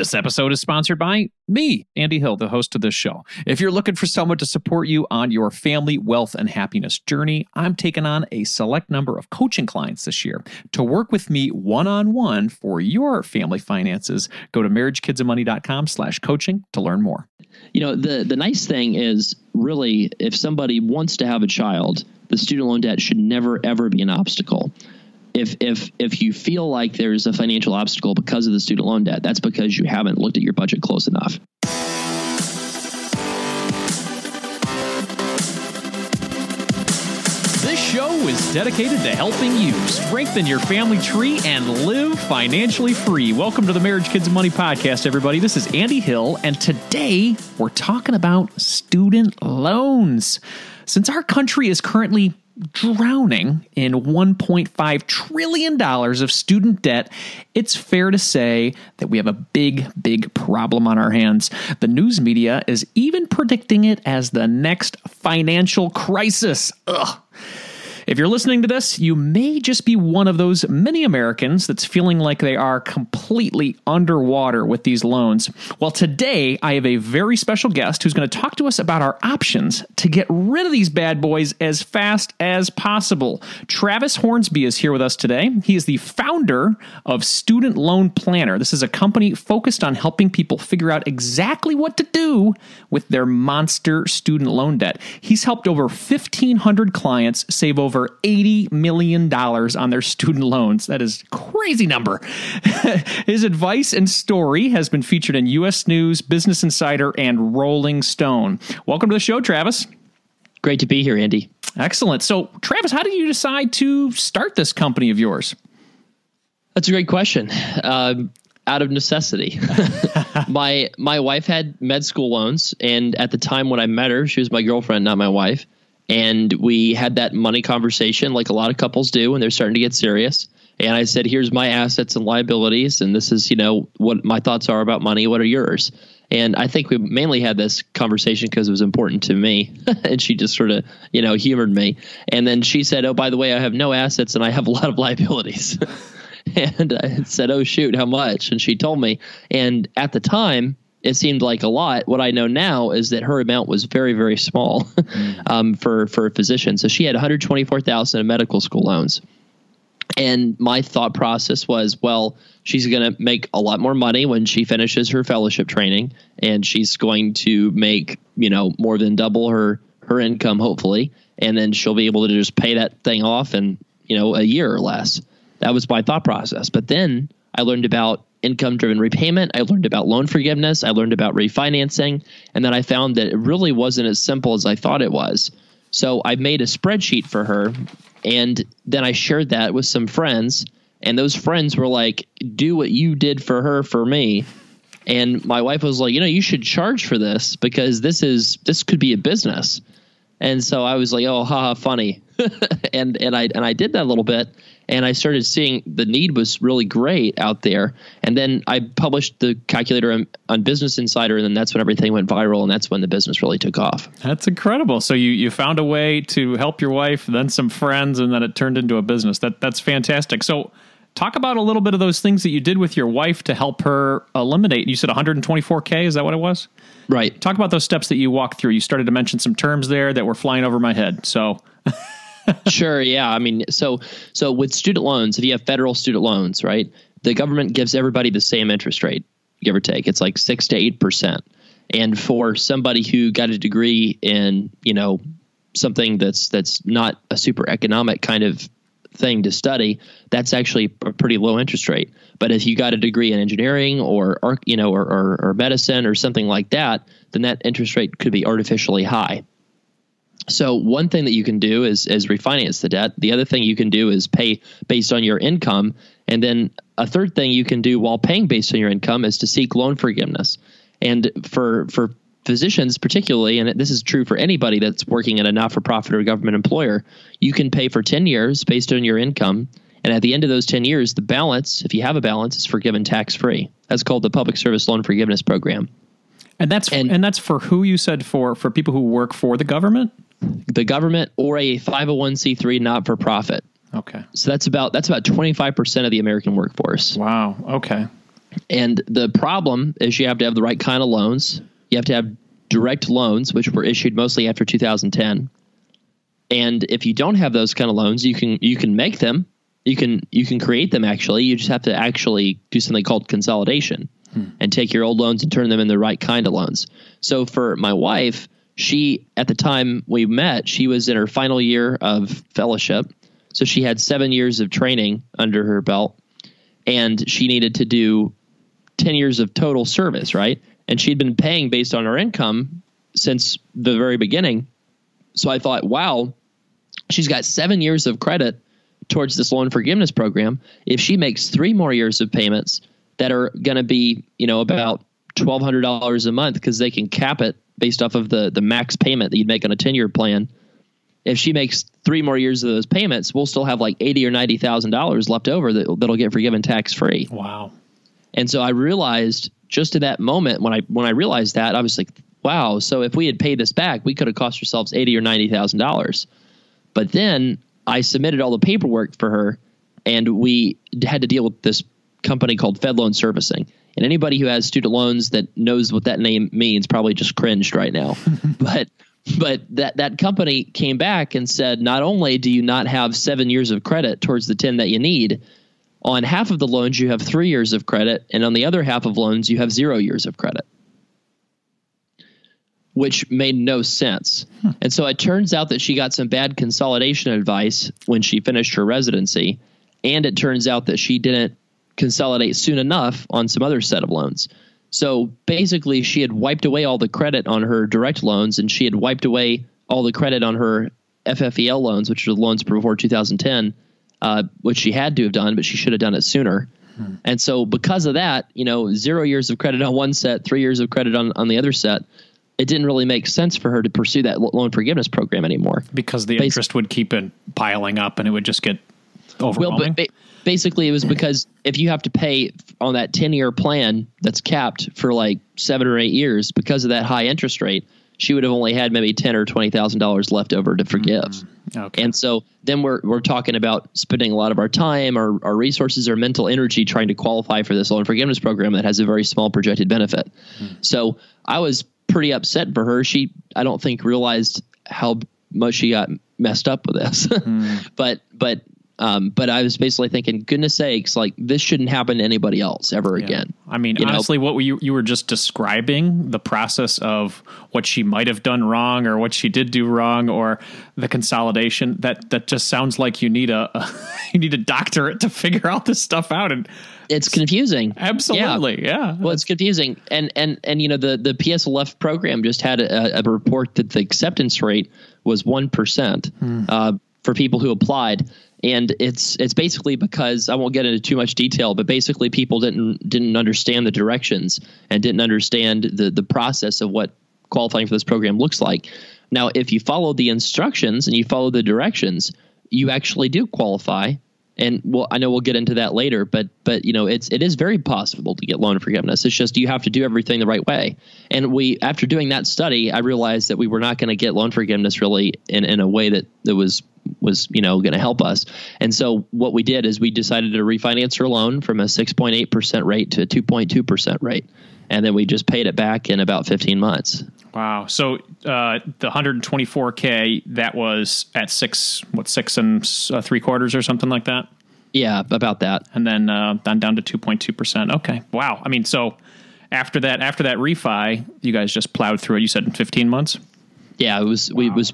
This episode is sponsored by me, Andy Hill, the host of this show. If you're looking for someone to support you on your family, wealth, and happiness journey, I'm taking on a select number of coaching clients this year. To work with me one on one for your family finances, go to marriagekidsandmoney.com slash coaching to learn more. You know, the, the nice thing is really if somebody wants to have a child, the student loan debt should never, ever be an obstacle if if if you feel like there's a financial obstacle because of the student loan debt, that's because you haven't looked at your budget close enough. This show is dedicated to helping you strengthen your family tree and live financially free. Welcome to the Marriage, Kids, and Money podcast, everybody. This is Andy Hill, and today we're talking about student loans. Since our country is currently drowning in $1.5 trillion of student debt, it's fair to say that we have a big, big problem on our hands. The news media is even predicting it as the next financial crisis. Ugh. If you're listening to this, you may just be one of those many Americans that's feeling like they are completely underwater with these loans. Well, today I have a very special guest who's going to talk to us about our options to get rid of these bad boys as fast as possible. Travis Hornsby is here with us today. He is the founder of Student Loan Planner. This is a company focused on helping people figure out exactly what to do with their monster student loan debt. He's helped over 1,500 clients save over over $80 million on their student loans. That is crazy number. His advice and story has been featured in U.S. News, Business Insider, and Rolling Stone. Welcome to the show, Travis. Great to be here, Andy. Excellent. So, Travis, how did you decide to start this company of yours? That's a great question. Um, out of necessity. my my wife had med school loans, and at the time when I met her, she was my girlfriend, not my wife and we had that money conversation like a lot of couples do when they're starting to get serious. And i said here's my assets and liabilities and this is you know what my thoughts are about money. What are yours? And i think we mainly had this conversation because it was important to me and she just sort of you know humored me. And then she said oh by the way i have no assets and i have a lot of liabilities. And i said oh shoot how much? And she told me. And at the time it seemed like a lot. What I know now is that her amount was very, very small mm. um, for for a physician. So she had 124,000 in medical school loans. And my thought process was, well, she's going to make a lot more money when she finishes her fellowship training, and she's going to make you know more than double her her income, hopefully, and then she'll be able to just pay that thing off in you know a year or less. That was my thought process. But then I learned about income driven repayment. I learned about loan forgiveness. I learned about refinancing. And then I found that it really wasn't as simple as I thought it was. So I made a spreadsheet for her. And then I shared that with some friends. And those friends were like, do what you did for her for me. And my wife was like, you know, you should charge for this because this is this could be a business. And so I was like, oh, haha, funny. and and I and I did that a little bit and I started seeing the need was really great out there. And then I published the calculator on, on, Business Insider, and then that's when everything went viral, and that's when the business really took off. That's incredible. So you you found a way to help your wife, then some friends, and then it turned into a business. That that's fantastic. So. Talk about a little bit of those things that you did with your wife to help her eliminate. You said 124K. Is that what it was? Right. Talk about those steps that you walked through. You started to mention some terms there that were flying over my head. So sure. Yeah. I mean, so so with student loans, if you have federal student loans, right, the government gives everybody the same interest rate, give or take. It's like six to eight percent. And for somebody who got a degree in, you know, something that's that's not a super economic kind of thing to study, that's actually a pretty low interest rate. But if you got a degree in engineering or, you know or, or, or medicine or something like that, then that interest rate could be artificially high. So one thing that you can do is is refinance the debt. The other thing you can do is pay based on your income, and then a third thing you can do while paying based on your income is to seek loan forgiveness. And for for physicians particularly, and this is true for anybody that's working in a not-for-profit or government employer, you can pay for 10 years based on your income. And at the end of those 10 years, the balance, if you have a balance, is forgiven tax free. That's called the Public Service Loan Forgiveness Program. And that's and, and that's for who you said for for people who work for the government? the government or a 501c3 not for profit. Okay. So that's about that's about 25% of the American workforce. Wow. Okay. And the problem is you have to have the right kind of loans. You have to have direct loans, which were issued mostly after 2010. And if you don't have those kind of loans, you can you can make them. You can you can create them actually. You just have to actually do something called consolidation hmm. and take your old loans and turn them in the right kind of loans. So for my wife, she at the time we met, she was in her final year of fellowship. So she had 7 years of training under her belt and she needed to do 10 years of total service, right? And she'd been paying based on her income since the very beginning. So I thought, wow, she's got 7 years of credit towards this loan forgiveness program. If she makes 3 more years of payments, that are going to be, you know, about twelve hundred dollars a month because they can cap it based off of the the max payment that you'd make on a ten year plan. If she makes three more years of those payments, we'll still have like eighty or ninety thousand dollars left over that that'll get forgiven tax free. Wow! And so I realized just at that moment when I when I realized that I was like, wow. So if we had paid this back, we could have cost ourselves eighty or ninety thousand dollars. But then I submitted all the paperwork for her, and we had to deal with this company called Fed Loan Servicing. And anybody who has student loans that knows what that name means probably just cringed right now. but but that that company came back and said not only do you not have 7 years of credit towards the 10 that you need, on half of the loans you have 3 years of credit and on the other half of loans you have 0 years of credit. Which made no sense. Hmm. And so it turns out that she got some bad consolidation advice when she finished her residency. And it turns out that she didn't consolidate soon enough on some other set of loans. So basically, she had wiped away all the credit on her direct loans, and she had wiped away all the credit on her FFEL loans, which are the loans before 2010, uh, which she had to have done, but she should have done it sooner. Hmm. And so, because of that, you know, zero years of credit on one set, three years of credit on, on the other set, it didn't really make sense for her to pursue that loan forgiveness program anymore because the interest would keep it piling up, and it would just get overwhelming. Well, but basically it was because if you have to pay on that 10 year plan that's capped for like seven or eight years because of that high interest rate she would have only had maybe ten or twenty thousand dollars left over to forgive. Mm, okay. And so then we're we're talking about spending a lot of our time, our, our resources, our mental energy trying to qualify for this loan forgiveness program that has a very small projected benefit. Mm. So I was pretty upset for her. She I don't think realized how much she got messed up with this. Mm. but but um, but I was basically thinking, goodness sakes, like this shouldn't happen to anybody else ever yeah. again. I mean, you honestly, know? what you you were just describing the process of what she might have done wrong or what she did do wrong or the consolidation. That that just sounds like you need a, a you need a doctorate to figure out this stuff out and it's confusing. Absolutely, yeah. yeah. Well, it's confusing, and and and you know the the PSLF program just had a, a report that the acceptance rate was one percent hmm. uh, for people who applied and it's it's basically because I won't get into too much detail, but basically people didn't didn't understand the directions and didn't understand the the process of what qualifying for this program looks like. Now, if you follow the instructions and you follow the directions, you actually do qualify and well, I know we'll get into that later, but but you know, it's it is very possible to get loan forgiveness. It's just you have to do everything the right way. And we, after doing that study, I realized that we were not going to get loan forgiveness really in, in a way that that was was you know going to help us. And so what we did is we decided to refinance her loan from a 6.8 percent rate to a 2.2 percent rate, and then we just paid it back in about 15 months. Wow. So uh, the 124k that was at six, what six and uh, three quarters or something like that. Yeah, about that. And then uh, down down to 2.2 percent. Okay. Wow. I mean, so after that, after that refi, you guys just plowed through it. You said in 15 months. Yeah, it was. Wow. We was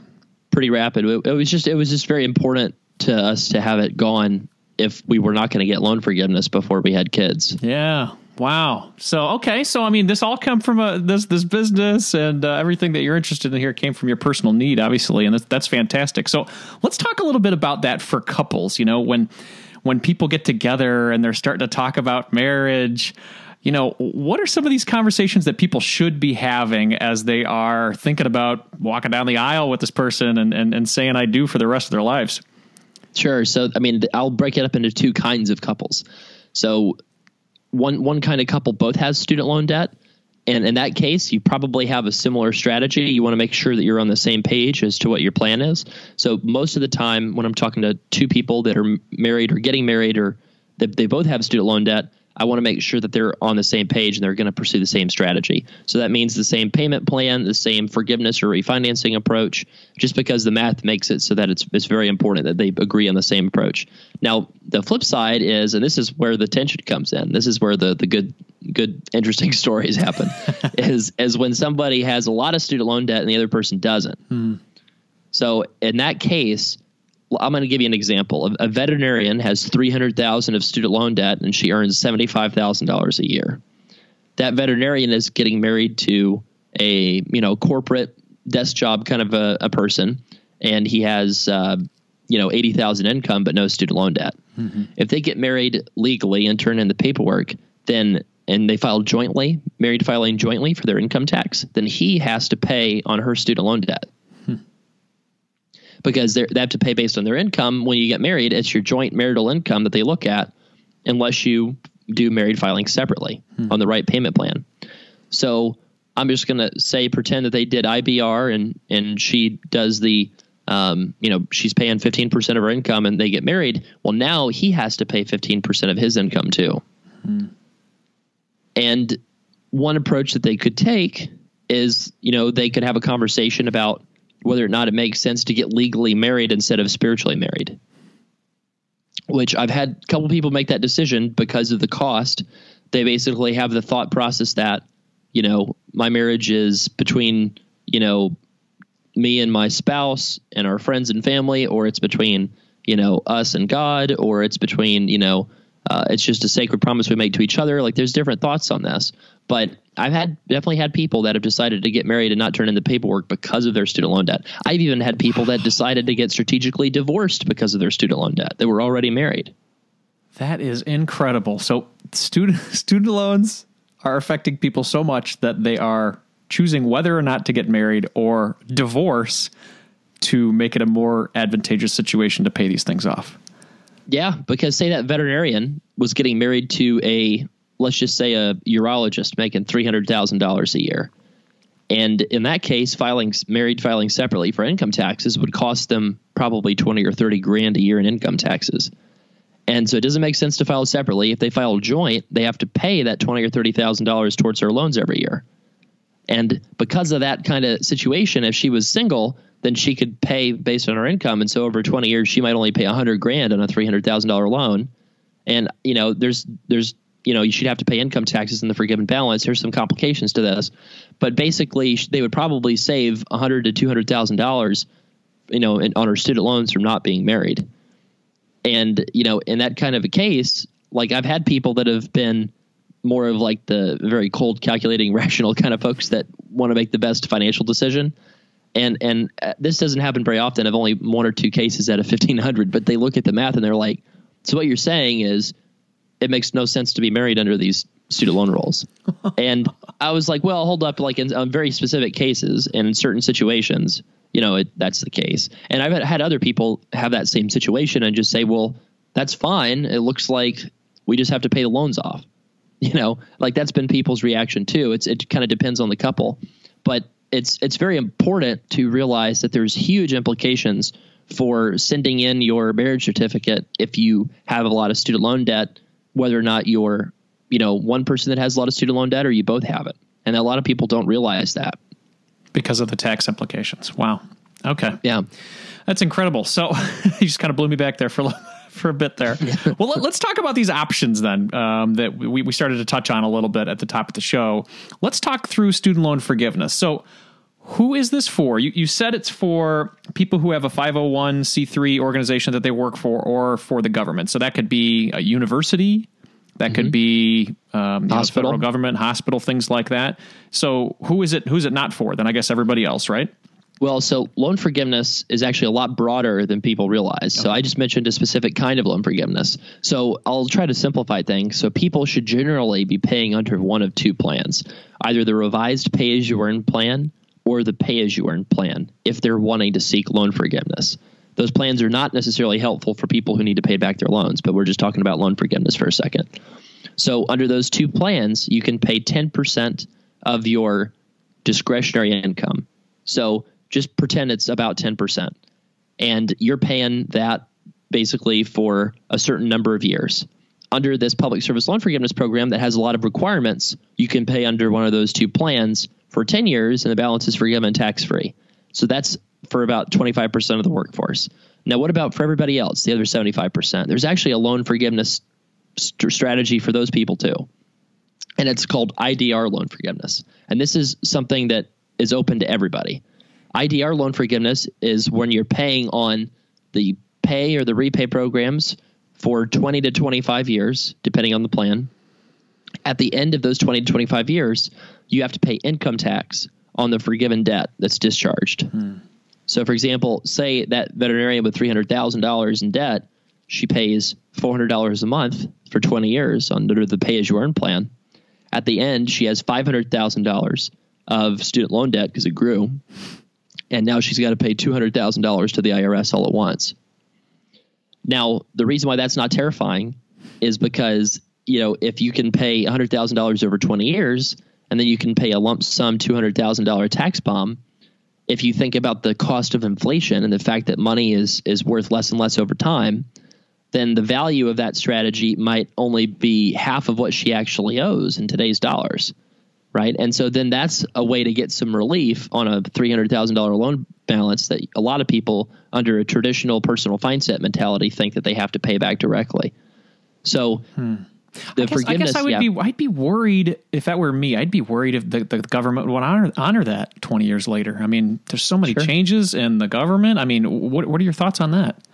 pretty rapid. It, it was just. It was just very important to us to have it gone if we were not going to get loan forgiveness before we had kids. Yeah. Wow. So okay. So I mean, this all come from a this this business and uh, everything that you're interested in here came from your personal need, obviously, and that's, that's fantastic. So let's talk a little bit about that for couples. You know, when when people get together and they're starting to talk about marriage. You know, what are some of these conversations that people should be having as they are thinking about walking down the aisle with this person and, and, and saying I do for the rest of their lives? Sure. So, I mean, I'll break it up into two kinds of couples. So, one one kind of couple both has student loan debt. And in that case you probably have a similar strategy. You want to make sure that you're on the same page as to what your plan is. So most of the time when i'm talking to two people that are married or getting married or they, they both have student loan debt I want to make sure that they're on the same page and they're going to pursue the same strategy. So that means the same payment plan, the same forgiveness or refinancing approach, just because the math makes it so that it's it's very important that they agree on the same approach. Now, the flip side is, and this is where the tension comes in. This is where the the good good interesting stories happen. is is when somebody has a lot of student loan debt and the other person doesn't. Hmm. So in that case, I'm going to give you an example. A, veterinarian has 300,000 of student loan debt and she earns $75,000 a year. That veterinarian is getting married to a, you know, corporate desk job kind of a, a person and he has uh, you know, 80,000 income but no student loan debt. Mm-hmm. If they get married legally and turn in the paperwork, then and they file jointly, married filing jointly for their income tax, then he has to pay on her student loan debt because they have to pay based on their income. When you get married, it's your joint marital income that they look at, unless you do married filing separately hmm. on the right payment plan. So I'm just going to say pretend that they did IBR and and she does the um, you know she's paying 15% of her income and they get married. Well, now he has to pay 15% of his income too. Hmm. And one approach that they could take is you know they could have a conversation about whether or not it makes sense to get legally married instead of spiritually married. Which I've had a couple people make that decision because of the cost. They basically have the thought process that, you know, my marriage is between, you know, me and my spouse and our friends and family, or it's between, you know, us and God, or it's between, you know, uh, it's just a sacred promise we make to each other. Like there's different thoughts on this, but I've had definitely had people that have decided to get married and not turn in the paperwork because of their student loan debt. I've even had people that decided to get strategically divorced because of their student loan debt. They were already married. That is incredible. So student student loans are affecting people so much that they are choosing whether or not to get married or divorce to make it a more advantageous situation to pay these things off. Yeah, because say that veterinarian was getting married to a let's just say a urologist making three hundred thousand dollars a year, and in that case, filing married filing separately for income taxes would cost them probably twenty or thirty grand a year in income taxes. And so it doesn't make sense to file separately. If they file joint, they have to pay that twenty or thirty thousand dollars towards their loans every year. And because of that kind of situation, if she was single, then she could pay based on her income. And so over 20 years, she might only pay 100 grand on a $300,000 loan. And, you know, there's, there's, you know, you should have to pay income taxes in the forgiven balance. There's some complications to this, but basically they would probably save 100 to $200,000, you know, in, on her student loans from not being married. And, you know, in that kind of a case, like I've had people that have been more of like the very cold, calculating, rational kind of folks that want to make the best financial decision and and uh, this doesn't happen very often. I've only one or two cases out of fifteen hundred, but they look at the math and they're like, "So what you're saying is, it makes no sense to be married under these student loan rules." and I was like, "Well, hold up. Like in, in very specific cases and in certain situations, you know, it, that's the case." And I've had other people have that same situation and just say, "Well, that's fine. It looks like we just have to pay the loans off." You know, like that's been people's reaction too. It's it kind of depends on the couple, but it's it's very important to realize that there's huge implications for sending in your marriage certificate if you have a lot of student loan debt, whether or not you're, you know, one person that has a lot of student loan debt or you both have it. And a lot of people don't realize that. Because of the tax implications. Wow. Okay. Yeah. That's incredible. So you just kind of blew me back there for a little for a bit there. well, let, us talk about these options then um, that we, we started to touch on a little bit at the top of the show. Let's talk through student loan forgiveness. So, who is this for? You, you said it's for people who have a 501c3 organization that they work for or for the government. So that could be a university, that mm-hmm. could be um, hospital, know, federal government, hospital, things like that. So who is it? Who's it not for? Then I guess everybody else, right? Well, so loan forgiveness is actually a lot broader than people realize. Okay. So I just mentioned a specific kind of loan forgiveness. So I'll try to simplify things. So people should generally be paying under one of two plans either the revised pay as you earn plan or the pay as you earn plan if they're wanting to seek loan forgiveness. Those plans are not necessarily helpful for people who need to pay back their loans, but we're just talking about loan forgiveness for a second. So, under those two plans, you can pay 10% of your discretionary income. So, just pretend it's about 10%. And you're paying that basically for a certain number of years. under this public service loan forgiveness program that has a lot of requirements, you can pay under one of those two plans for 10 years and the balance is forgiven tax free. So that's for about 25% of the workforce. Now, what about for everybody else, the other 75%? There's actually a loan forgiveness st- strategy for those people too. And it's called IDR loan forgiveness. And this is something that is open to everybody. IDR loan forgiveness is when you're paying on the PAYE or the REPAYE programs for 20 to 25 years, depending on the plan. At the end of those 20 to 25 years, you have to pay income tax on the forgiven debt that's discharged. Hmm. So, for example, say that veterinarian with $300,000 in debt, she pays $400 a month for 20 years under the pay as you earn plan. At the end, she has $500,000 of student loan debt because it grew. And now she's got to pay $200,000 to the IRS all at once. Now, the reason why that's not terrifying is because, you know, if you can pay $100,000 over 20 years and then you can pay a lump sum $200,000 tax bomb, if you think about the cost of inflation and the fact that money is is worth less and less over time, then the value of that strategy might only be half of what she actually owes in today's dollars. Right. And so then that's a way to get some relief on a $300,000 loan balance that a lot of people under a traditional personal set mentality think that they have to pay back directly. So hmm. the I guess, forgiveness. I guess I would yeah. be. I'd be worried if that were me. I'd be worried if the, the government would honor, honor that twenty years later. I mean, there's so many sure. changes in the government. I mean, what what are your thoughts on that?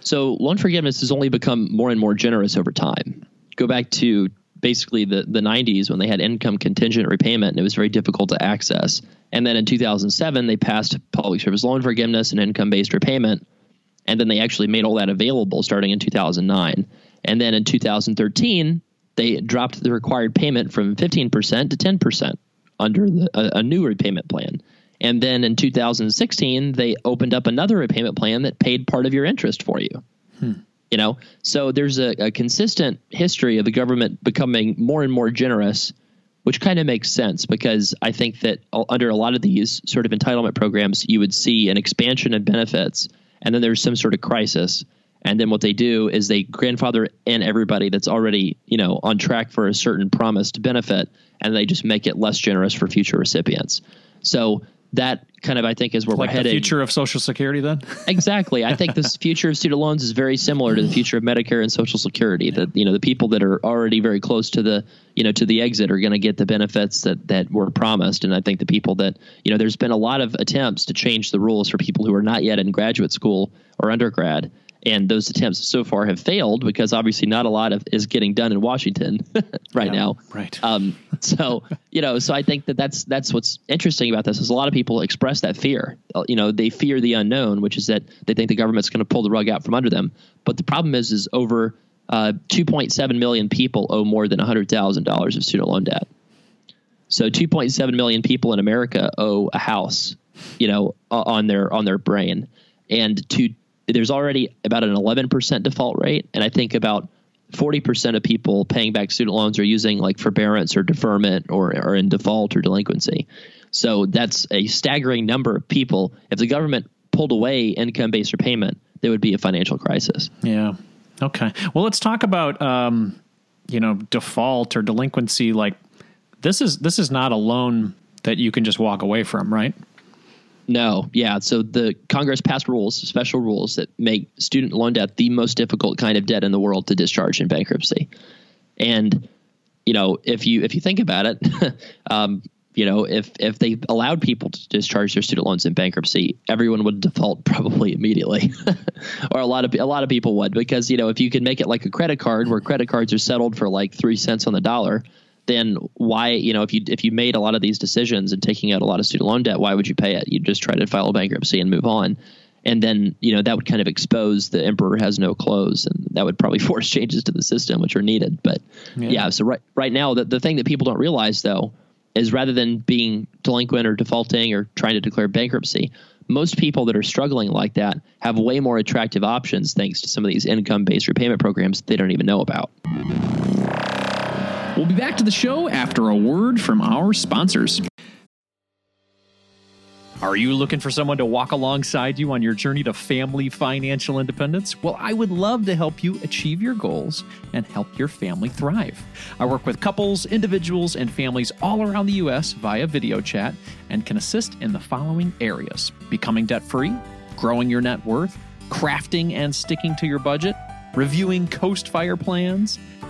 So loan forgiveness has only become more and more generous over time. Go back to basically the, the 90s when they had income contingent repayment and it was very difficult to access. And then in 2007, they passed public service loan forgiveness and income based repayment. And then they actually made all that available starting in 2009. And then in 2013, they dropped the required payment from 15% to 10% under the, a, a new repayment plan. And then in 2016, they opened up another repayment plan that paid part of your interest for you. Hmm. You know, so there's a, a, consistent history of the government becoming more and more generous, which kind of makes sense because I think that under a lot of these sort of entitlement programs, you would see an expansion of benefits, and then there's some sort of crisis. And then what they do is they grandfather in everybody that's already, you know, on track for a certain promised benefit, and they just make it less generous for future recipients. So that kind of I think is where like we're. The future of Social Security, then. exactly. I think this future of student loans is very similar to the future of Medicare and Social Security. That you know the people that are already very close to the you know to the exit are going to get the benefits that that were promised, and I think the people that you know there's been a lot of attempts to change the rules for people who are not yet in graduate school or undergrad and those attempts so far have failed because obviously not a lot of is getting done in Washington right yeah, now. Right. Um, so you know, so I think that that's that's what's interesting about this is a lot of people express that fear. Uh, you know, they fear the unknown, which is that they think the government's going to pull the rug out from under them. But the problem is, is over uh, 2.7 million people owe more than $100,000 of student loan debt. So 2.7 million people in America owe a house, you know, on their on their brain, and to there's already about an 11% default rate, and I think about 40% of people paying back student loans are using like forbearance or deferment or are in default or delinquency. So that's a staggering number of people. If the government pulled away income based repayment, there would be a financial crisis. Yeah. Okay. Well, let's talk about um, you know default or delinquency. Like this is this is not a loan that you can just walk away from, right? No, yeah. So the Congress passed rules, special rules that make student loan debt the most difficult kind of debt in the world to discharge in bankruptcy. And you know, if you if you think about it, um, you know, if if they allowed people to discharge their student loans in bankruptcy, everyone would default probably immediately, or a lot of a lot of people would because you know if you can make it like a credit card where credit cards are settled for like three cents on the dollar, then why you know if you if you made a lot of these decisions and taking out a lot of student loan debt why would you pay it? You just try to file a bankruptcy and move on. And then you know that would kind of expose the emperor has no clothes and that would probably force changes to the system which are needed. But yeah, yeah so right right now the, the thing that people don't realize though is rather than being delinquent or defaulting or trying to declare bankruptcy most people that are struggling like that have way more attractive options thanks to some of these income based repayment programs they don't even know about We'll be back to the show after a word from our sponsors. Are you looking for someone to walk alongside you on your journey to family financial independence? Well, I would love to help you achieve your goals and help your family thrive. I work with couples, individuals, and families all around the U.S. via video chat and can assist in the following areas becoming debt free, growing your net worth, crafting and sticking to your budget, reviewing coast fire plans,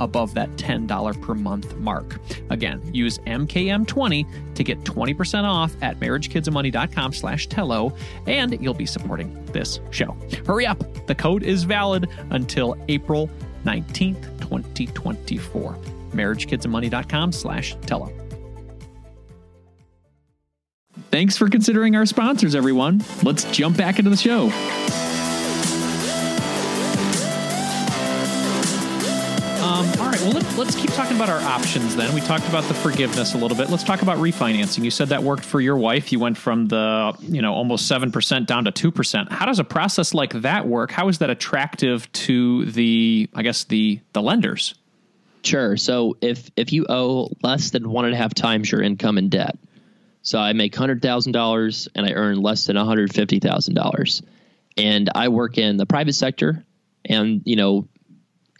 above that $10 per month mark. Again, use MKM20 to get 20% off at marriagekidsandmoney.com slash Tello, and you'll be supporting this show. Hurry up. The code is valid until April 19th, 2024. marriagekidsandmoney.com slash Tello. Thanks for considering our sponsors, everyone. Let's jump back into the show. All right, well, let, let's keep talking about our options then. We talked about the forgiveness a little bit. Let's talk about refinancing. You said that worked for your wife. You went from the, you know, almost 7% down to 2%. How does a process like that work? How is that attractive to the, I guess, the, the lenders? Sure. So if, if you owe less than one and a half times your income in debt, so I make hundred thousand dollars and I earn less than one hundred fifty thousand dollars, and I work in the private sector, and you know,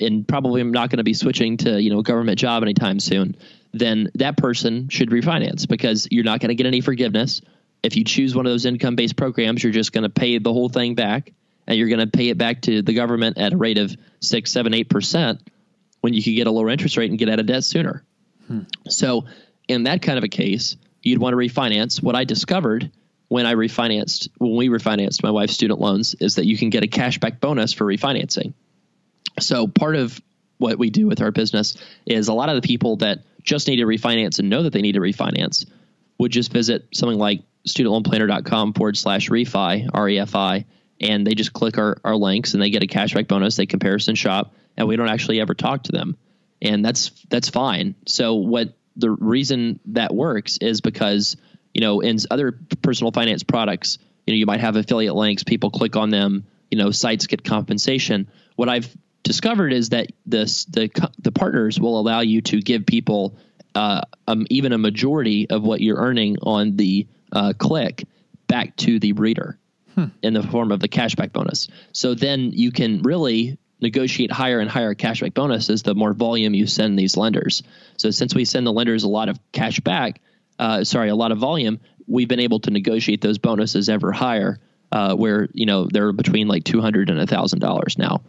and probably I'm not going to be switching to you know a government job anytime soon. Then that person should refinance because you're not going to get any forgiveness. If you choose one of those income based programs, you're just going to pay the whole thing back, and you're going to pay it back to the government at a rate of six, seven, eight percent when you could get a lower interest rate and get out of debt sooner. Hmm. So, in that kind of a case you'd want to refinance. What I discovered when I refinanced, when we refinanced my wife's student loans, is that you can get a cashback bonus for refinancing. So part of what we do with our business is a lot of the people that just need to refinance and know that they need to refinance would just visit something like studentloanplanner.com forward slash refi, R-E-F-I, and they just click our, our links and they get a cashback bonus. They comparison shop and we don't actually ever talk to them. And that's, that's fine. So what the reason that works is because you know in other personal finance products you know you might have affiliate links people click on them you know sites get compensation what i've discovered is that this the the partners will allow you to give people uh, um, even a majority of what you're earning on the uh, click back to the reader hmm. in the form of the cashback bonus so then you can really negotiate higher and higher cashback bonuses the more volume you send these lenders. So since we send the lenders a lot of cash back, uh, sorry, a lot of volume, we've been able to negotiate those bonuses ever higher, uh, where you know they're between like two hundred and a thousand dollars now,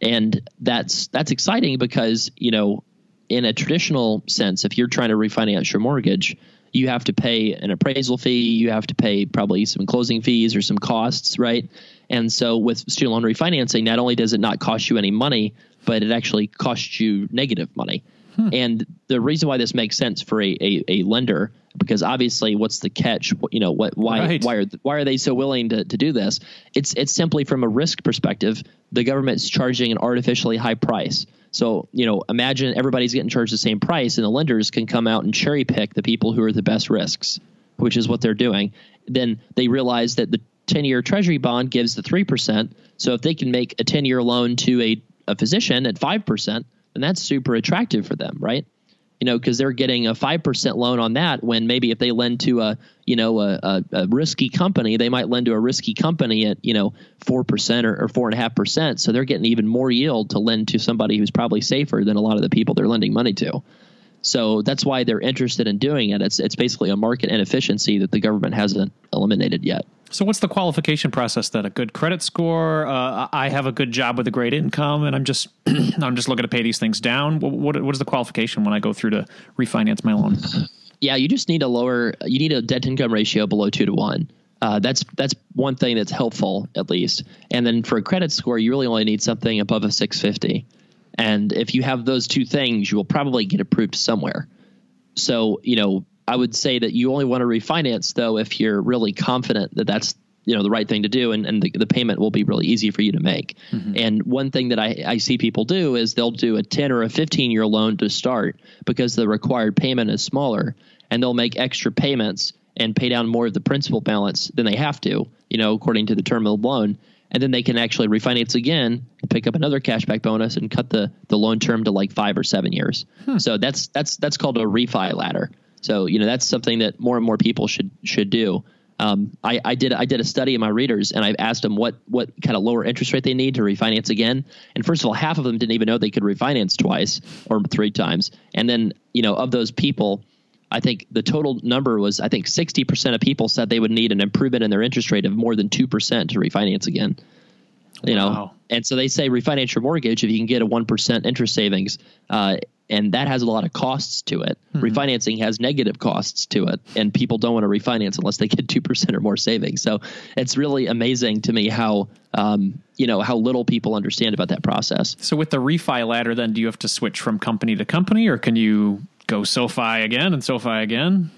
and that's that's exciting because you know in a traditional sense, if you're trying to refinance your mortgage, you have to pay an appraisal fee, you have to pay probably some closing fees or some costs, right? And so with student loan refinancing, not only does it not cost you any money, but it actually costs you negative money. Hmm. And the reason why this makes sense for a, a, a lender, because obviously, what's the catch? You know, what why Right. why are why are they so willing to, to do this? It's it's simply from a risk perspective. The government's charging an artificially high price. So you know, imagine everybody's getting charged the same price, and the lenders can come out and cherry pick the people who are the best risks, which is what they're doing. Then they realize that the 10 year treasury bond gives the 3%. So if they can make a 10 year loan to a, a physician at 5%, then that's super attractive for them, right? You know, because they're getting a 5% loan on that when maybe if they lend to a, you know, a, a, a risky company, they might lend to a risky company at, you know, 4% or, or 4.5%. So they're getting even more yield to lend to somebody who's probably safer than a lot of the people they're lending money to. So that's why they're interested in doing it. It's it's basically a market inefficiency that the government hasn't eliminated yet. So, what's the qualification process? Then a good credit score. Uh, I have a good job with a great income, and I'm just I'm just looking to pay these things down. What, what what is the qualification when I go through to refinance my loan? Yeah, you just need a lower. You need a debt income ratio below two to one. Uh, that's that's one thing that's helpful at least. And then for a credit score, you really only need something above a 650. And if you have those two things, you will probably get approved somewhere. So you know, I would say that you only want to refinance though if you're really confident that that's you know the right thing to do and, and the, the payment will be really easy for you to make. Mm-hmm. And one thing that I, I see people do is they'll do a 10 or a 15 year loan to start because the required payment is smaller and they'll make extra payments and pay down more of the principal balance than they have to you know according to the term of the loan and then they can actually refinance again and pick up another cashback bonus and cut the the loan term to like five or seven years so that's that's that's called a refi ladder so you know that's something that more and more people should should do. Um, I, I did I did a study of my readers and I asked them what what kind of lower interest rate they need to refinance again. And first of all, half of them didn't even know they could refinance twice or three times. And then you know of those people, I think the total number was I think sixty percent of people said they would need an improvement in their interest rate of more than two percent to refinance again. You know, Wow. and so they say refinance your mortgage if you can get a one percent interest savings, uh, and that has a lot of costs to it. Refinancing has negative costs to it, and people don't want to refinance unless they get two percent or more savings. So it's really amazing to me how um, you know how little people understand about that process. So, with the refi ladder, then do you have to switch from company to company, or can you go SoFi again and SoFi again?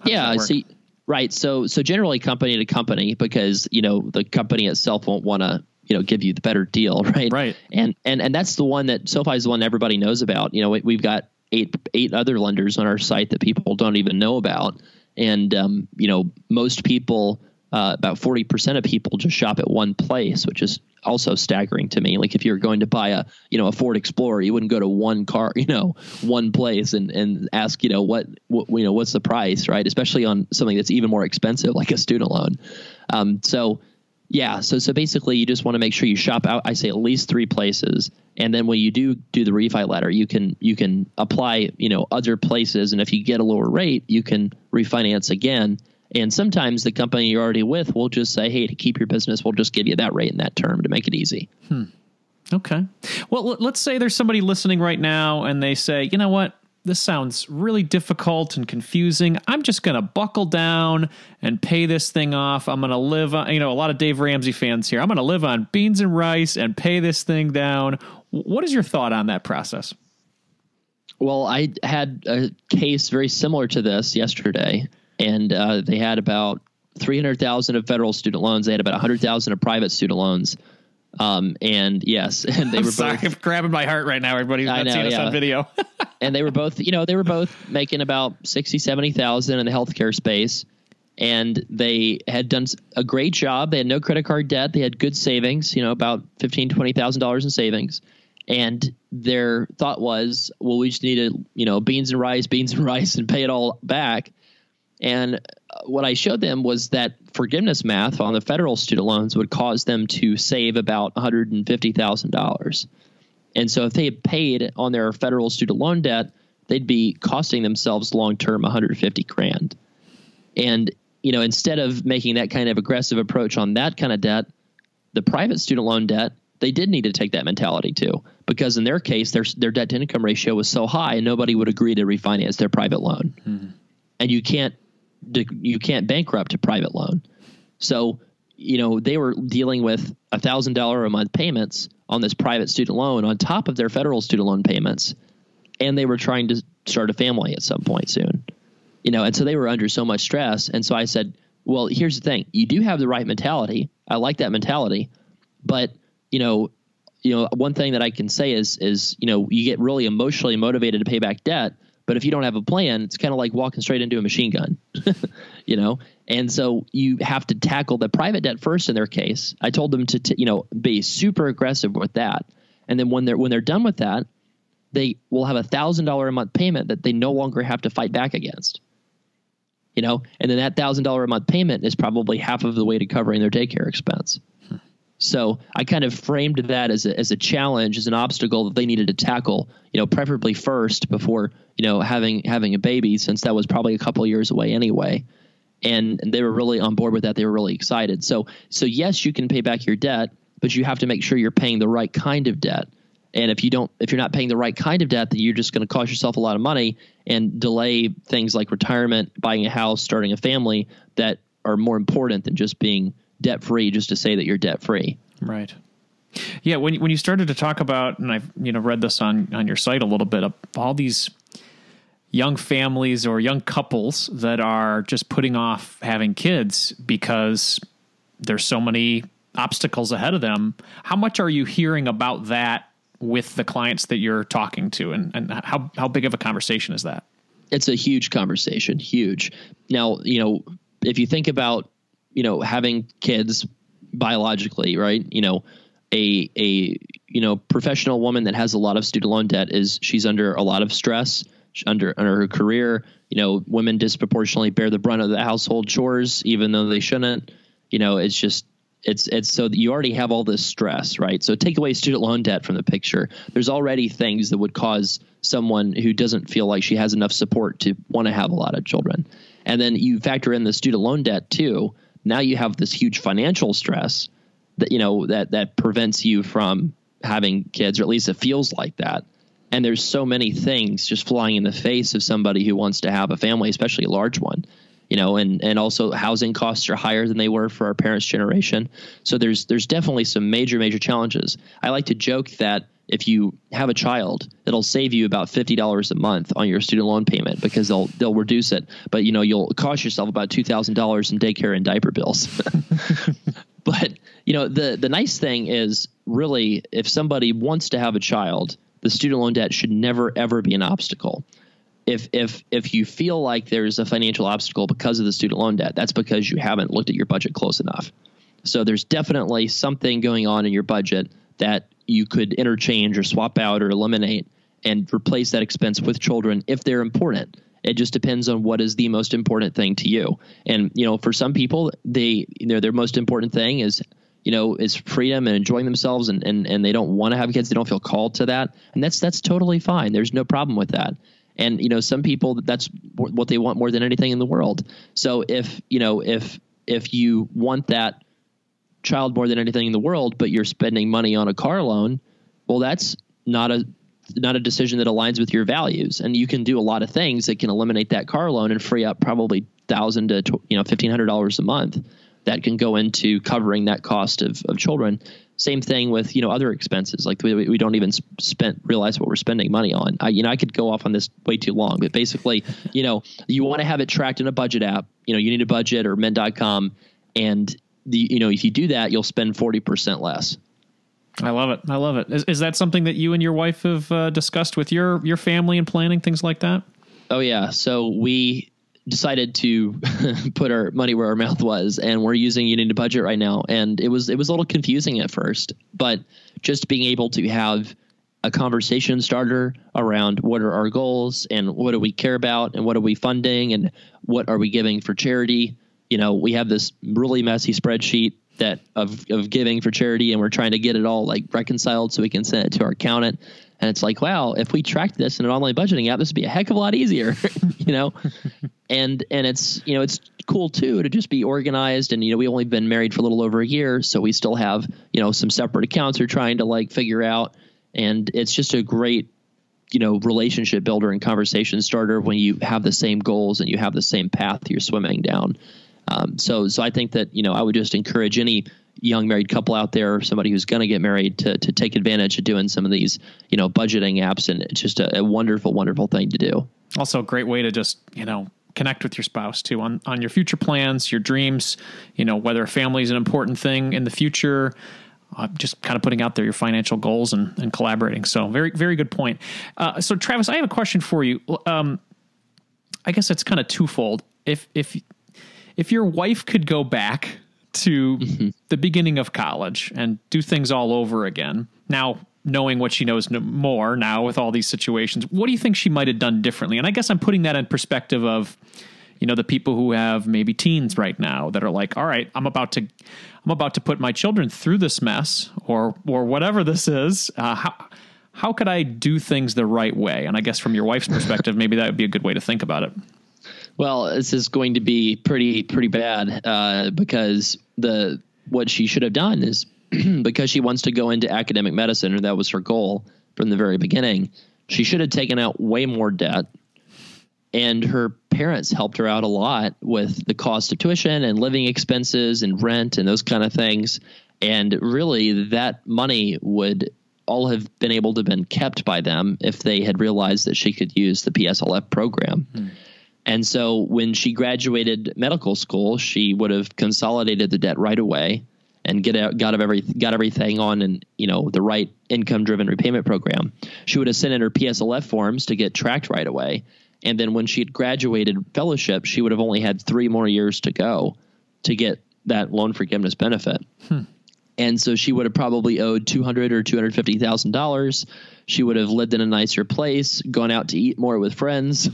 How yeah, see, right. So so generally company to company because you know the company itself won't want to you know give you the better deal, right? Right. And and and that's the one that SoFi is the one everybody knows about. You know, we, we've got eight eight other lenders on our site that people don't even know about, and um, you know most people. Uh, about 40% of people just shop at one place, which is also staggering to me. Like if you're going to buy a, you know, a Ford Explorer, you wouldn't go to one car, you know, one place and, and ask, you know, what, what, you know, what's the price, right? Especially on something that's even more expensive, like a student loan. Um, so yeah, so so basically, you just want to make sure you shop out. I say at least three places, and then when you do do the refi ladder, you can you can apply you know other places, and if you get a lower rate, you can refinance again. And sometimes the company you're already with will just say, "Hey, to keep your business, we'll just give you that rate and that term to make it easy." Hmm. Okay. Well, let- let's say there's somebody listening right now and they say, you know what? This sounds really difficult and confusing. I'm just going to buckle down and pay this thing off. I'm going to live on, you know, a lot of Dave Ramsey fans here. I'm going to live on beans and rice and pay this thing down. What is your thought on that process? Well, I had a case very similar to this yesterday, and uh, they had about three hundred thousand of federal student loans. They had about hundred thousand of private student loans. Um, and yes, and they I'm were sorry, both, I'm grabbing my heart right now, everybody who's I not know, seeing us on video. and they were both, you know, they were both making about 60, 70,000 in the healthcare space. And they had done a great job. They had no credit card debt. They had good savings, you know, about fifteen, twenty thousand dollars in savings. And their thought was, well, we just need to, you know, beans and rice, beans and rice, and pay it all back. And uh, what I showed them was that forgiveness math on the federal student loans would cause them to save about one hundred and fifty thousand dollars. And so if they had paid on their federal student loan debt, they'd be costing themselves long term 150 grand. And you know, instead of making that kind of aggressive approach on that kind of debt, the private student loan debt, they did need to take that mentality too, because in their case, their their debt to income ratio was so high, nobody would agree to refinance their private loan, and you can't you can't bankrupt a private loan. So, you know, they were dealing with a thousand dollar a month payments on this private student loan on top of their federal student loan payments. and they were trying to start a family at some point soon. You know, and so they were under so much stress. And so I said, well, here's the thing: you do have the right mentality. I like that mentality, but you know, you know, one thing that I can say is is you know, you get really emotionally motivated to pay back debt, but if you don't have a plan, it's kind of like walking straight into a machine gun, you know. And so you have to tackle the private debt first. In their case, I told them to, you know, be super aggressive with that. And then when they're when they're done with that, they will have a thousand dollar a month payment that they no longer have to fight back against. You know, and then that thousand dollar a month payment is probably half of the way to covering their daycare expense. So I kind of framed that as a, as a challenge, as an obstacle that they needed to tackle, you know, preferably first before, you know, having having a baby, since that was probably a couple years away anyway. And, and they were really on board with that. They were really excited. So so yes, you can pay back your debt, but you have to make sure you're paying the right kind of debt. And if you don't, if you're not paying the right kind of debt, then you're just going to cost yourself a lot of money and delay things like retirement, buying a house, starting a family that are more important than just being debt free just to say that you're debt free. Right. Yeah, when when you started to talk about, and I've you know read this on on your site a little bit, of all these young families or young couples that are just putting off having kids because there's so many obstacles ahead of them. How much are you hearing about that with the clients that you're talking to, and and how how big of a conversation is that? It's a huge conversation, huge. Now, you know, if you think about you know having kids biologically, right? You know, a a you know professional woman that has a lot of student loan debt is she's under a lot of stress under under her career. You know, women disproportionately bear the brunt of the household chores, even though they shouldn't. You know, it's just it's it's so that you already have all this stress, right? So take away student loan debt from the picture. There's already things that would cause someone who doesn't feel like she has enough support to want to have a lot of children. And then you factor in the student loan debt too. Now you have this huge financial stress that you know that that prevents you from having kids, or at least it feels like that. And there's so many things just flying in the face of somebody who wants to have a family, especially a large one you know, and and also housing costs are higher than they were for our parents' generation. So there's there's definitely some major major challenges. I like to joke that if you have a child, it'll save you about fifty dollars a month on your student loan payment because they'll they'll reduce it, but you know you'll cost yourself about two thousand dollars in daycare and diaper bills. but you know the the nice thing is really if somebody wants to have a child, the student loan debt should never ever be an obstacle if if if you feel like there's a financial obstacle because of the student loan debt, that's because you haven't looked at your budget close enough. So there's definitely something going on in your budget that you could interchange or swap out or eliminate and replace that expense with children if they're important. It just depends on what is the most important thing to you. And you know, for some people, they you know their most important thing is you know is freedom and enjoying themselves and and, and they don't want to have kids. They don't feel called to that. And that's that's totally fine. There's no problem with that. And you know some people that's what they want more than anything in the world. So if you know if if you want that child more than anything in the world but you're spending money on a car loan well that's not a not a decision that aligns with your values. And you can do a lot of things that can eliminate that car loan and free up probably thousand to you know fifteen hundred dollars a month that can go into covering that cost of, of children. Same thing with you know other expenses. Like we, we don't even spend realize what we're spending money on. I, you know i could go off on this way too long but basically you know you want to have it tracked in a budget app. You know you need a budget or mint.com and the you know if you do that you'll spend 40% less I love it. I love it. Is, is that something that you and your wife have uh, discussed with your your family and planning things like that? Oh yeah. So we decided to put our money where our mouth was and we're using You Need a Budget right now and it was it was a little confusing at first but just being able to have a conversation starter around what are our goals and what do we care about and what are we funding and what are we giving for charity you know we have this really messy spreadsheet that of of giving for charity and we're trying to get it all like reconciled so we can send it to our accountant and it's like, wow, if we tracked this in an online budgeting app, this would be a heck of a lot easier, you know? and and it's you know, it's cool too to just be organized and you know, we only been married for a little over a year, so we still have, you know, some separate accounts we're trying to like figure out. And it's just a great, you know, relationship builder and conversation starter when you have the same goals and you have the same path you're swimming down. Um, so so I think that, you know, I would just encourage any young married couple out there or somebody who's going to get married to to take advantage of doing some of these you know budgeting apps and it's just a, a wonderful wonderful thing to do. Also, a great way to just you know connect with your spouse too on on your future plans, your dreams. You know whether family is an important thing in the future. Uh, just kind of putting out there your financial goals and, and collaborating. So very very good point. Uh, so Travis, I have a question for you. Um, I guess it's kind of twofold. If if if your wife could go back to mm-hmm. the beginning of college and do things all over again, now knowing what she knows more now with all these situations, what do you think she might have done differently? And I guess I'm putting that in perspective of you know the people who have maybe teens right now that are like all right i'm about to i'm about to put my children through this mess or or whatever this is uh, how how could i do things the right way and i guess from your wife's perspective maybe that would be a good way to think about it well this is going to be pretty pretty bad uh, because the what she should have done is because she wants to go into academic medicine and that was her goal from the very beginning she should have taken out way more debt and her parents helped her out a lot with the cost of tuition and living expenses and rent and those kind of things and really that money would all have been able to been kept by them if they had realized that she could use the PSLF program. Hmm. And so when she graduated medical school, she would have consolidated the debt right away and get out, got of every got everything on and you know the right income driven repayment program. She would have sent in her PSLF forms to get tracked right away and then when she had graduated fellowship, she would have only had three more years to go to get that loan forgiveness benefit. Hmm. And so she would have probably owed two hundred or two hundred fifty thousand dollars. She would have lived in a nicer place, gone out to eat more with friends.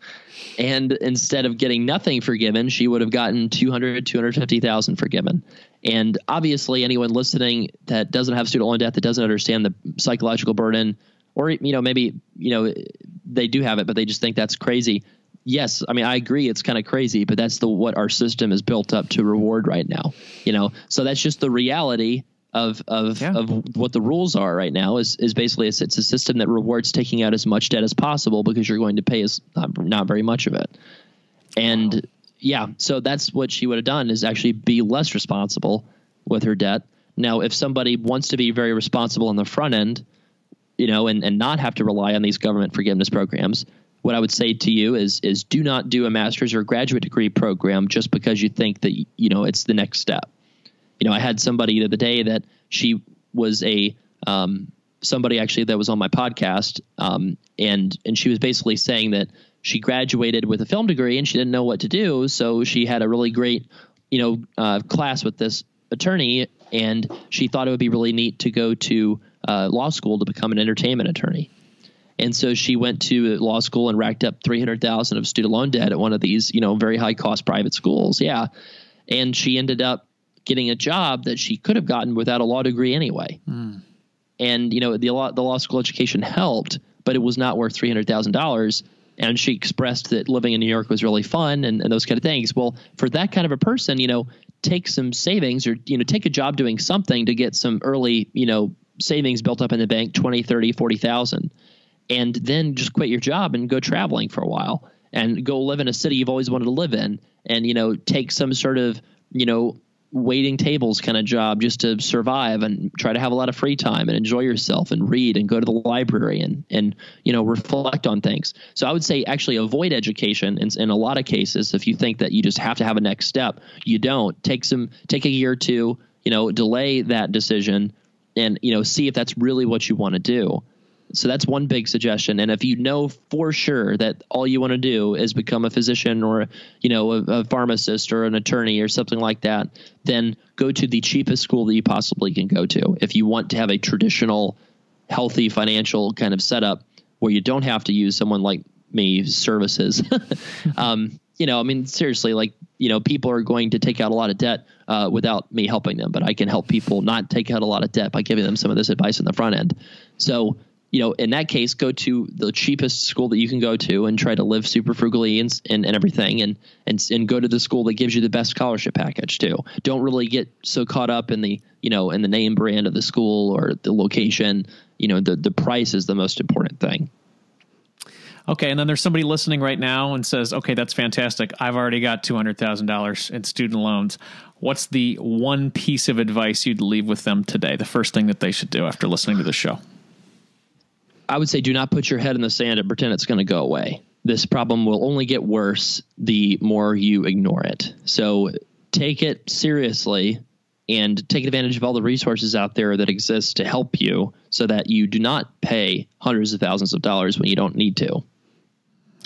and instead of getting nothing forgiven, she would have gotten 200, 250,000 forgiven. And obviously anyone listening that doesn't have student loan debt, that doesn't understand the psychological burden, or, you know, maybe, you know, they do have it, but they just think that's crazy. Yes, I mean I agree it's kind of crazy, but that's the what our system is built up to reward right now. You know, so that's just the reality of of yeah. of what the rules are right now is is basically it's, it's a system that rewards taking out as much debt as possible because you're going to pay as not, not very much of it. And wow. yeah, so that's what she would have done is actually be less responsible with her debt. Now, if somebody wants to be very responsible on the front end, you know, and, and not have to rely on these government forgiveness programs, what I would say to you is is do not do a master's or graduate degree program just because you think that you know it's the next step. You know, I had somebody the other day that she was a um, somebody actually that was on my podcast, um, and and she was basically saying that she graduated with a film degree and she didn't know what to do, so she had a really great you know uh, class with this attorney, and she thought it would be really neat to go to uh, law school to become an entertainment attorney. And so she went to law school and racked up 300,000 of student loan debt at one of these, you know, very high cost private schools. Yeah. And she ended up getting a job that she could have gotten without a law degree anyway. Mm. And, you know, the law, the law school education helped, but it was not worth $300,000. And she expressed that living in New York was really fun and, and those kind of things. Well, for that kind of a person, you know, take some savings or, you know, take a job doing something to get some early, you know, savings built up in the bank 20 30 40,000 and then just quit your job and go traveling for a while and go live in a city you've always wanted to live in and you know take some sort of you know waiting tables kind of job just to survive and try to have a lot of free time and enjoy yourself and read and go to the library and and you know reflect on things. So i would say actually avoid education in, in a lot of cases. If you think that you just have to have a next step you don't. Take some take a year or two you know delay that decision and you know see if that's really what you want to do so that's one big suggestion. And if you know for sure that all you want to do is become a physician or you know a, a, pharmacist or an attorney or something like that then go to the cheapest school that you possibly can go to. If you want to have a traditional healthy financial kind of setup where you don't have to use someone like me services. Um, you know, I mean, seriously, like, you know, people are going to take out a lot of debt uh, without me helping them, but I can help people not take out a lot of debt by giving them some of this advice in the front end. So, you know, in that case, go to the cheapest school that you can go to and try to live super frugally and, and, and everything and, and, and go to the school that gives you the best scholarship package too. Don't really get so caught up in the, you know, in the name brand of the school or the location, you know, the, the price is the most important thing. Okay, and then there's somebody listening right now and says, "Okay, that's fantastic. I've already got two hundred thousand dollars in student loans. What's the one piece of advice you'd leave with them today? The first thing that they should do after listening to the show." I would say do not put your head in the sand and pretend it's going to go away. This problem will only get worse the more you ignore it. So take it seriously and take advantage of all the resources out there that exist to help you so that you do not pay hundreds of thousands of dollars when you don't need to.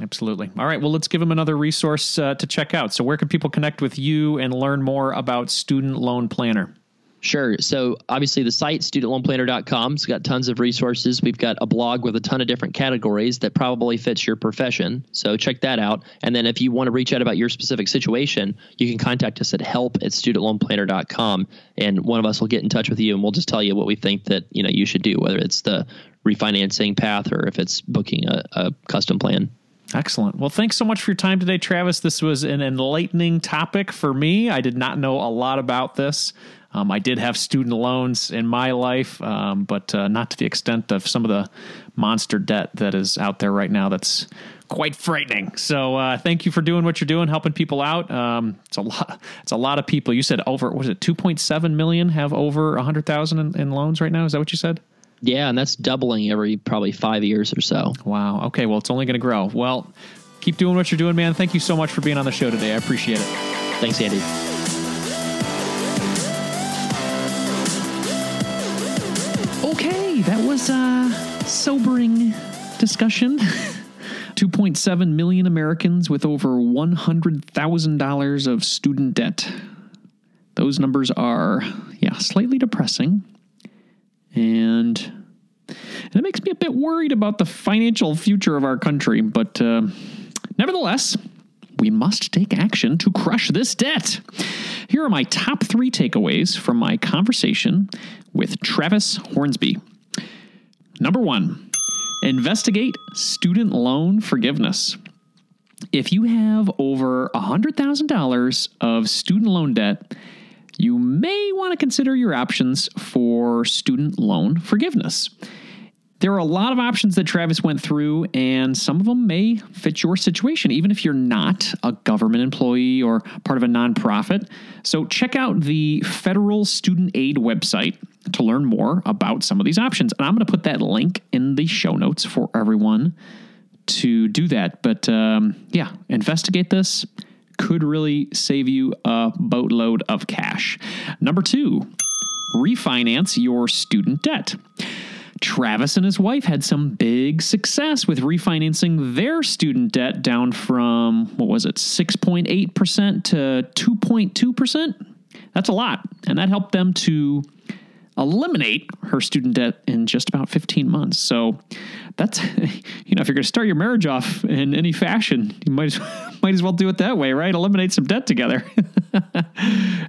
Absolutely. All right. Well, let's give them another resource uh, to check out. So, where can people connect with you and learn more about Student Loan Planner? Sure. So obviously the site studentloanplanner.com has got tons of resources. We've got a blog with a ton of different categories that probably fits your profession. So check that out. And then if you want to reach out about your specific situation, you can contact us at help at studentloanplanner.com and one of us will get in touch with you and we'll just tell you what we think that, you know, you should do, whether it's the refinancing path or if it's booking a, a custom plan. Excellent. Well, thanks so much for your time today, Travis. This was an enlightening topic for me. I did not know a lot about this. Um, I did have student loans in my life, um, but uh, not to the extent of some of the monster debt that is out there right now. That's quite frightening. So uh, thank you for doing what you're doing, helping people out. Um, it's a lot. It's a lot of people. You said over was it 2.7 million have over 100,000 in, in loans right now? Is that what you said? Yeah, and that's doubling every probably five years or so. Wow. Okay. Well, it's only going to grow. Well, keep doing what you're doing, man. Thank you so much for being on the show today. I appreciate it. Thanks, Andy. That was a sobering discussion. 2.7 million Americans with over $100,000 of student debt. Those numbers are, yeah, slightly depressing. And, and it makes me a bit worried about the financial future of our country. But uh, nevertheless, we must take action to crush this debt. Here are my top three takeaways from my conversation with Travis Hornsby. Number one, investigate student loan forgiveness. If you have over $100,000 of student loan debt, you may want to consider your options for student loan forgiveness. There are a lot of options that Travis went through, and some of them may fit your situation, even if you're not a government employee or part of a nonprofit. So, check out the Federal Student Aid website to learn more about some of these options. And I'm going to put that link in the show notes for everyone to do that. But um, yeah, investigate this. Could really save you a boatload of cash. Number two, refinance your student debt. Travis and his wife had some big success with refinancing their student debt down from, what was it, 6.8% to 2.2%. That's a lot. And that helped them to eliminate her student debt in just about 15 months. So that's, you know, if you're going to start your marriage off in any fashion, you might as, might as well do it that way, right? Eliminate some debt together.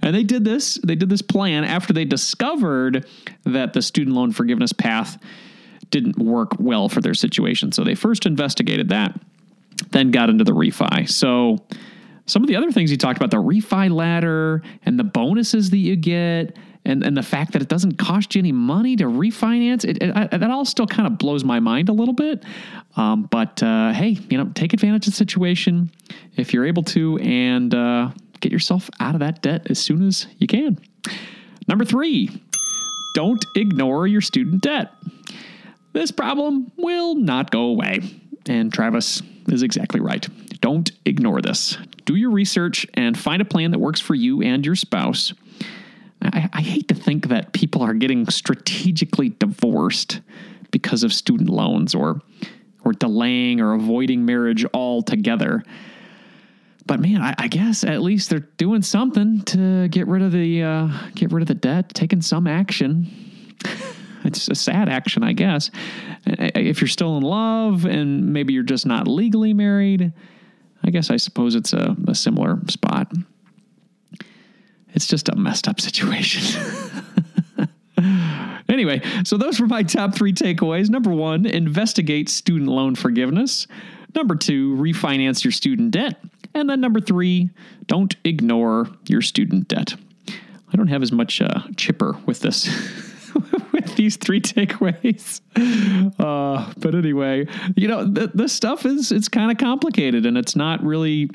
and they did this, they did this plan after they discovered that the student loan forgiveness path didn't work well for their situation. So they first investigated that, then got into the refi. So some of the other things he talked about, the refi ladder and the bonuses that you get, and, and the fact that it doesn't cost you any money to refinance, it, it, that all still kind of blows my mind a little bit. Um, but uh, hey, you know, take advantage of the situation if you're able to, and uh, get yourself out of that debt as soon as you can. Number three, don't ignore your student debt. This problem will not go away. And Travis is exactly right. Don't ignore this. Do your research and find a plan that works for you and your spouse. I, I hate to think that people are getting strategically divorced because of student loans or or delaying or avoiding marriage altogether. But man, I, I, guess at least they're doing something to get rid of the uh, get rid of the debt, taking some action. it's a sad action, I guess. If you're still in love and maybe you're just not legally married, I guess I suppose it's a, a similar spot. It's just a messed up situation. anyway, so those were my top three takeaways. Number one, investigate student loan forgiveness. Number two, refinance your student debt. And then number three, don't ignore your student debt. I don't have as much uh, chipper with this. with these three takeaways. Uh, but anyway, you know, th- this stuff is it's kind of complicated and it's not really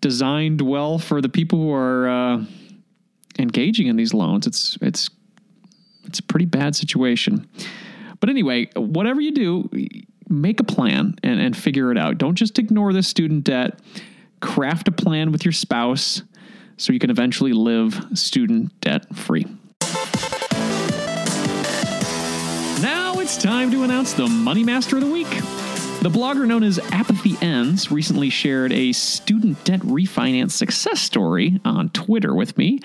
designed well for the people who are uh, engaging in these loans. It's it's it's a pretty bad situation. But anyway, whatever you do, make a plan and, and figure it out. Don't just ignore the student debt. Craft a plan with your spouse so you can eventually live student debt free. Now it's time to announce the Money Master of the Week. The blogger known as Apathy Ends recently shared a student debt refinance success story on Twitter with me.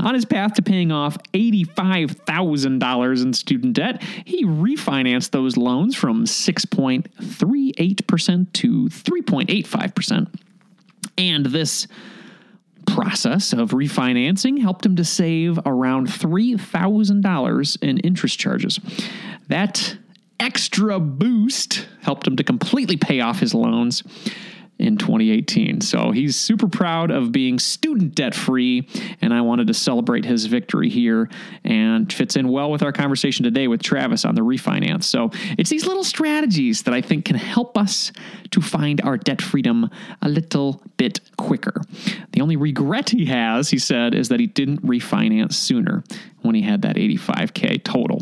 On his path to paying off $85,000 in student debt, he refinanced those loans from 6.38% to 3.85%. And this process of refinancing helped him to save around $3,000 in interest charges. That extra boost helped him to completely pay off his loans in 2018. So he's super proud of being student debt free, and I wanted to celebrate his victory here and fits in well with our conversation today with Travis on the refinance. So it's these little strategies that I think can help us to find our debt freedom a little bit quicker. The only regret he has, he said, is that he didn't refinance sooner when he had that 85K total.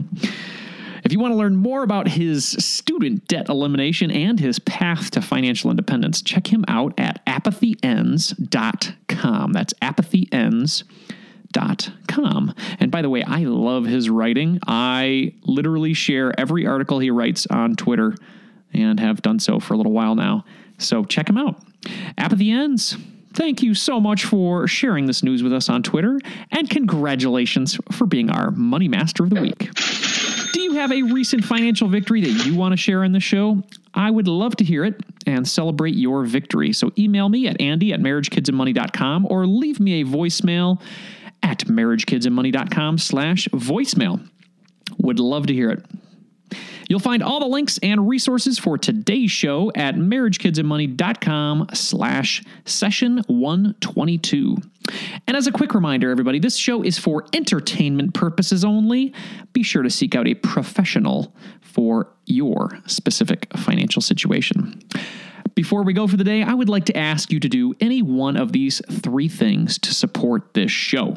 If you want to learn more about his student debt elimination and his path to financial independence, check him out at apathyends.com. That's apathyends.com. And by the way, I love his writing. I literally share every article he writes on Twitter and have done so for a little while now. So check him out. Apathy Ends. Thank you so much for sharing this news with us on Twitter, and congratulations for being our Money Master of the Week. Have a recent financial victory that you want to share on the show? I would love to hear it and celebrate your victory. So email me at andy at marriagekidsandmoney.com or leave me a voicemail at marriagekidsandmoney.com slash voicemail. Would love to hear it. You'll find all the links and resources for today's show at marriagekidsandmoney.com slash session 122. And as a quick reminder, everybody, this show is for entertainment purposes only. Be sure to seek out a professional for your specific financial situation. Before we go for the day, I would like to ask you to do any one of these three things to support this show.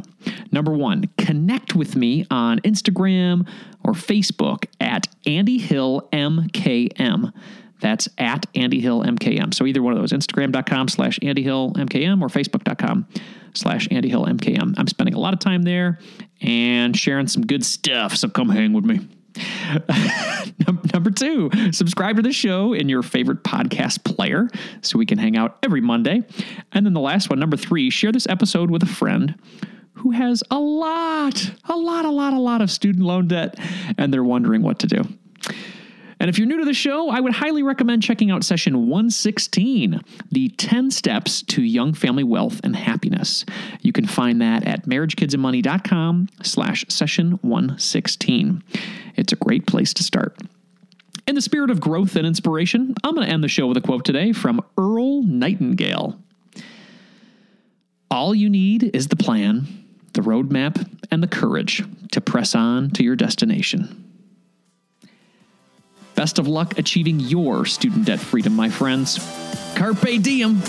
Number one, connect with me on Instagram or Facebook at Andy Hill MKM. That's at Andy Hill MKM. So either one of those, Instagram.com slash Andy Hill MKM or Facebook.com slash Andy Hill MKM. I'm spending a lot of time there and sharing some good stuff. So come hang with me. Number two, subscribe to the show in your favorite podcast player so we can hang out every Monday. And then the last one, number three, share this episode with a friend who has a lot, a lot, a lot, a lot of student loan debt and they're wondering what to do. And if you're new to the show, I would highly recommend checking out session 116, the 10 steps to young family wealth and happiness. You can find that at marriagekidsandmoney.com slash session 116. It's a great place to start. In the spirit of growth and inspiration, I'm going to end the show with a quote today from Earl Nightingale. All you need is the plan, the roadmap, and the courage to press on to your destination. Best of luck achieving your student debt freedom, my friends. Carpe diem.